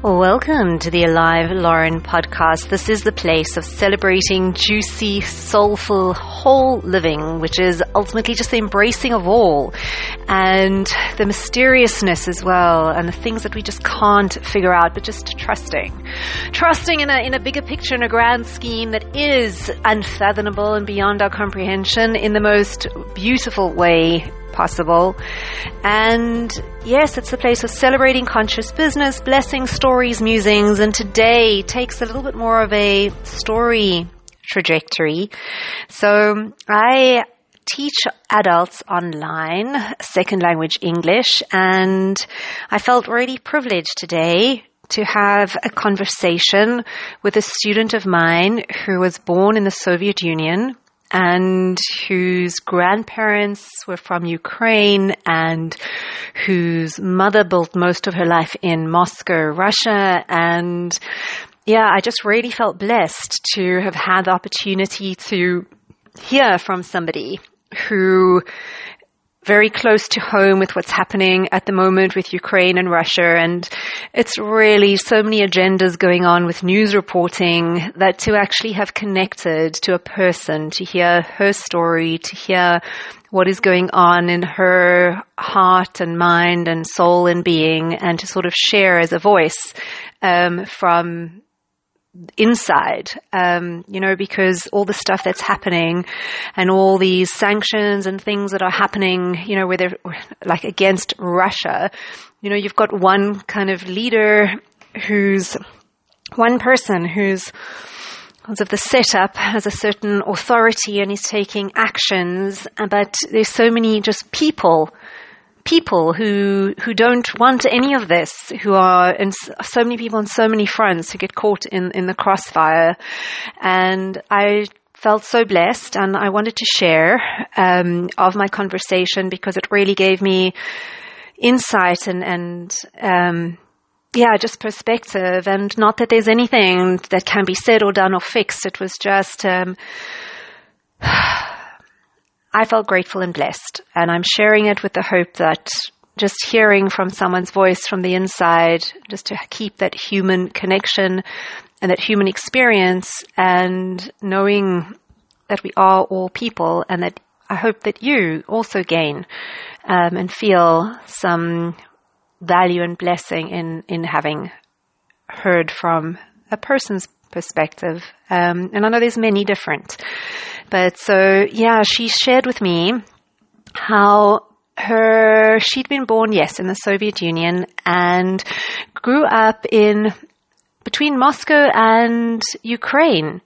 Welcome to the Alive Lauren podcast. This is the place of celebrating juicy, soulful, whole living, which is ultimately just the embracing of all and the mysteriousness as well and the things that we just can't figure out, but just trusting. Trusting in a, in a bigger picture, in a grand scheme that is unfathomable and beyond our comprehension in the most beautiful way possible. And yes, it's a place of celebrating conscious business, blessing stories, musings, and today takes a little bit more of a story trajectory. So I teach adults online, second language English, and I felt really privileged today to have a conversation with a student of mine who was born in the Soviet Union and whose grandparents were from Ukraine and whose mother built most of her life in Moscow, Russia. And yeah, I just really felt blessed to have had the opportunity to hear from somebody who very close to home with what's happening at the moment with Ukraine and Russia. And it's really so many agendas going on with news reporting that to actually have connected to a person, to hear her story, to hear what is going on in her heart and mind and soul and being, and to sort of share as a voice um, from inside, um, you know, because all the stuff that's happening and all these sanctions and things that are happening, you know, whether like against Russia, you know, you've got one kind of leader who's one person who's because of the setup has a certain authority and is taking actions, but there's so many just people people who who don't want any of this, who are in so many people on so many fronts who get caught in in the crossfire, and I felt so blessed, and I wanted to share um, of my conversation because it really gave me insight and and. Um, yeah, just perspective, and not that there's anything that can be said or done or fixed. It was just um, I felt grateful and blessed. And I'm sharing it with the hope that just hearing from someone's voice from the inside, just to keep that human connection and that human experience and knowing that we are all people and that I hope that you also gain um, and feel some value and blessing in, in having heard from a person's perspective. Um, and I know there's many different. But so, yeah, she shared with me how her, she'd been born, yes, in the Soviet Union and grew up in between Moscow and Ukraine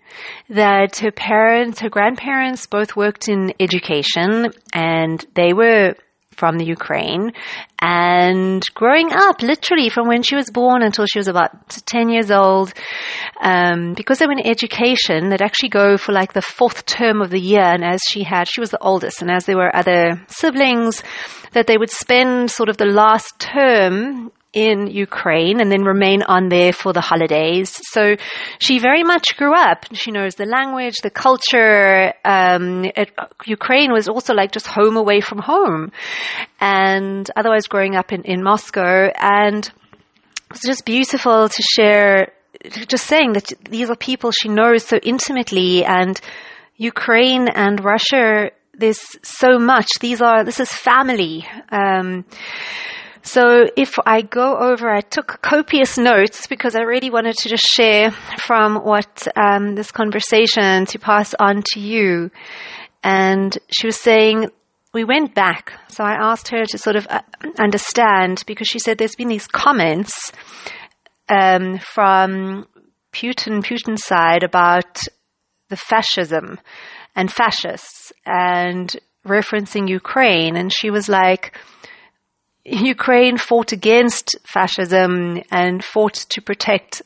that her parents, her grandparents both worked in education and they were from the Ukraine. And growing up literally from when she was born until she was about 10 years old um, because they were in education they'd actually go for like the fourth term of the year. And as she had she was the oldest. And as there were other siblings that they would spend sort of the last term in Ukraine and then remain on there for the holidays. So she very much grew up. She knows the language, the culture. Um, it, Ukraine was also like just home away from home. And otherwise growing up in, in Moscow and it's just beautiful to share, just saying that these are people she knows so intimately and Ukraine and Russia, there's so much. These are, this is family. Um, so if I go over, I took copious notes because I really wanted to just share from what um, this conversation to pass on to you. And she was saying, we went back. So I asked her to sort of uh, understand because she said there's been these comments um, from Putin, Putin's side about the fascism and fascists and referencing Ukraine. And she was like, Ukraine fought against fascism and fought to protect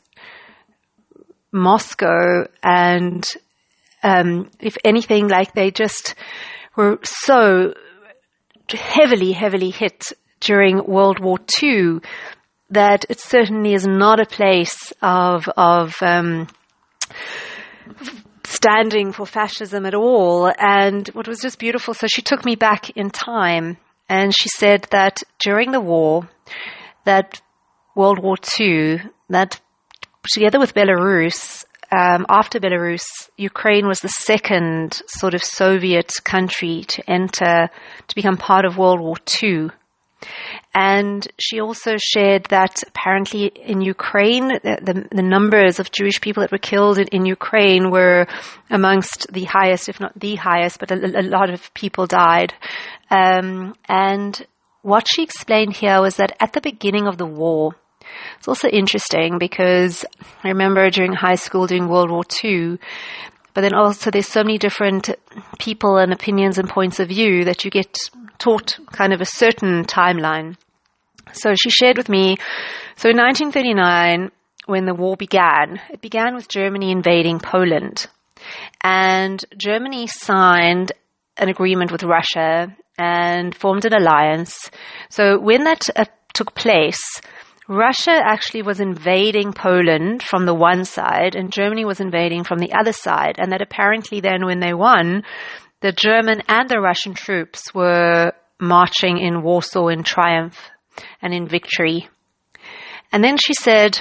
Moscow and um, if anything, like they just were so heavily, heavily hit during World War II that it certainly is not a place of of um, standing for fascism at all. And what was just beautiful, so she took me back in time and she said that during the war, that World War II, that together with Belarus, um, after Belarus, Ukraine was the second sort of Soviet country to enter, to become part of World War II. And she also shared that apparently in Ukraine, the, the, numbers of Jewish people that were killed in, in, Ukraine were amongst the highest, if not the highest, but a, a lot of people died. Um, and what she explained here was that at the beginning of the war, it's also interesting because I remember during high school doing World War II, but then also there's so many different people and opinions and points of view that you get taught kind of a certain timeline. So she shared with me, so in 1939, when the war began, it began with Germany invading Poland. And Germany signed an agreement with Russia and formed an alliance. So when that uh, took place, Russia actually was invading Poland from the one side and Germany was invading from the other side. And that apparently then when they won, the German and the Russian troops were marching in Warsaw in triumph and in victory. And then she said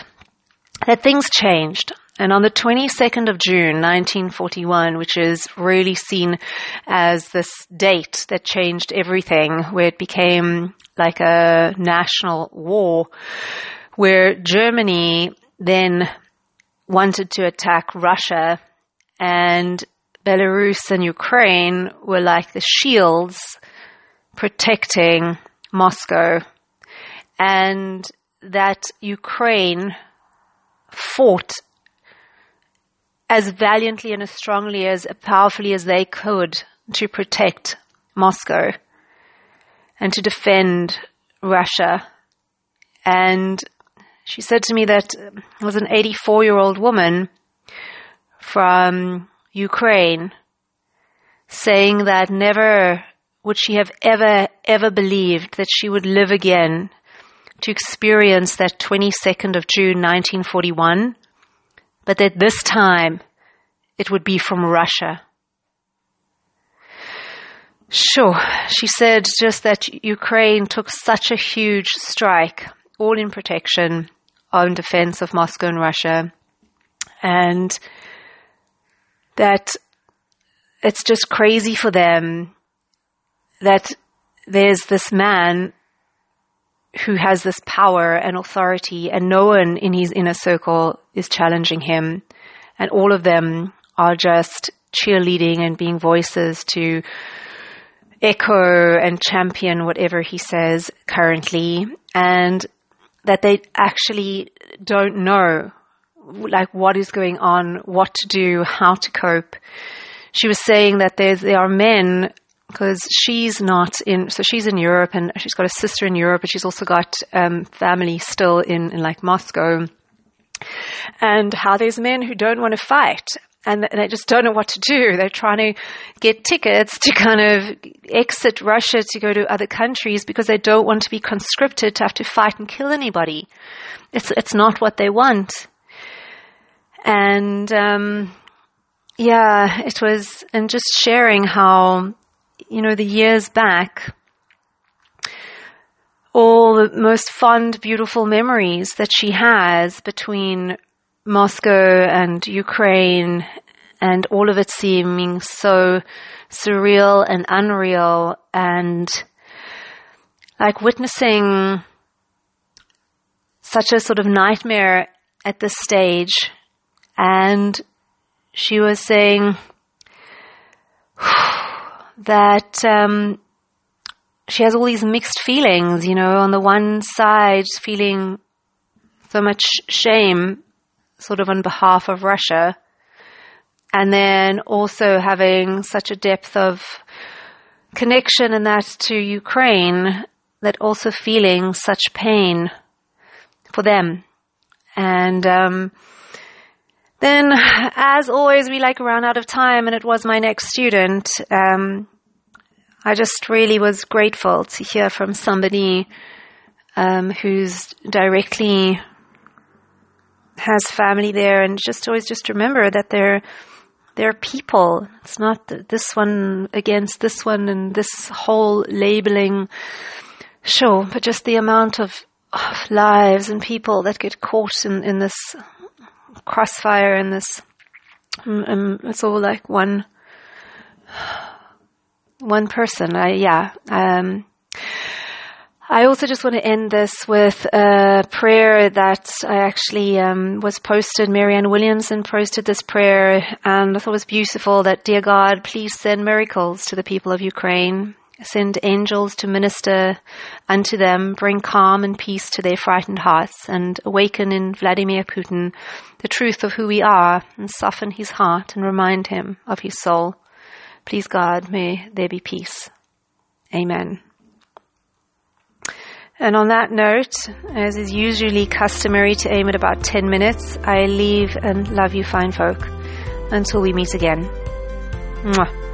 that things changed. And on the 22nd of June, 1941, which is really seen as this date that changed everything, where it became like a national war, where Germany then wanted to attack Russia and Belarus and Ukraine were like the shields protecting Moscow and that Ukraine fought as valiantly and as strongly as powerfully as they could to protect Moscow and to defend Russia. And she said to me that it was an 84 year old woman from Ukraine saying that never would she have ever, ever believed that she would live again to experience that 22nd of June 1941, but that this time it would be from Russia. Sure, she said just that Ukraine took such a huge strike, all in protection, on defense of Moscow and Russia, and that it's just crazy for them that there's this man who has this power and authority and no one in his inner circle is challenging him. And all of them are just cheerleading and being voices to echo and champion whatever he says currently. And that they actually don't know like what is going on, what to do, how to cope. She was saying that there's, there are men because she's not in, so she's in Europe and she's got a sister in Europe, but she's also got um, family still in, in like Moscow. And how there's men who don't want to fight and they just don't know what to do. They're trying to get tickets to kind of exit Russia to go to other countries because they don't want to be conscripted to have to fight and kill anybody. It's it's not what they want. And um, yeah, it was, and just sharing how you know, the years back, all the most fond, beautiful memories that she has between Moscow and Ukraine and all of it seeming so surreal and unreal and like witnessing such a sort of nightmare at this stage. And she was saying, that um, she has all these mixed feelings, you know, on the one side, feeling so much shame, sort of on behalf of Russia, and then also having such a depth of connection and that to Ukraine, that also feeling such pain for them. And um, then, as always, we like ran out of time, and it was my next student. Um, I just really was grateful to hear from somebody um, who's directly has family there, and just always just remember that they're they're people. It's not this one against this one and this whole labeling. Sure, but just the amount of of lives and people that get caught in, in this crossfire and this. Um, it's all like one one person. I, yeah. Um, I also just want to end this with a prayer that I actually um, was posted. Marianne Williamson posted this prayer, and I thought it was beautiful. That dear God, please send miracles to the people of Ukraine. Send angels to minister unto them, bring calm and peace to their frightened hearts, and awaken in Vladimir Putin the truth of who we are, and soften his heart and remind him of his soul. Please, God, may there be peace. Amen. And on that note, as is usually customary to aim at about 10 minutes, I leave and love you fine folk until we meet again. Mwah.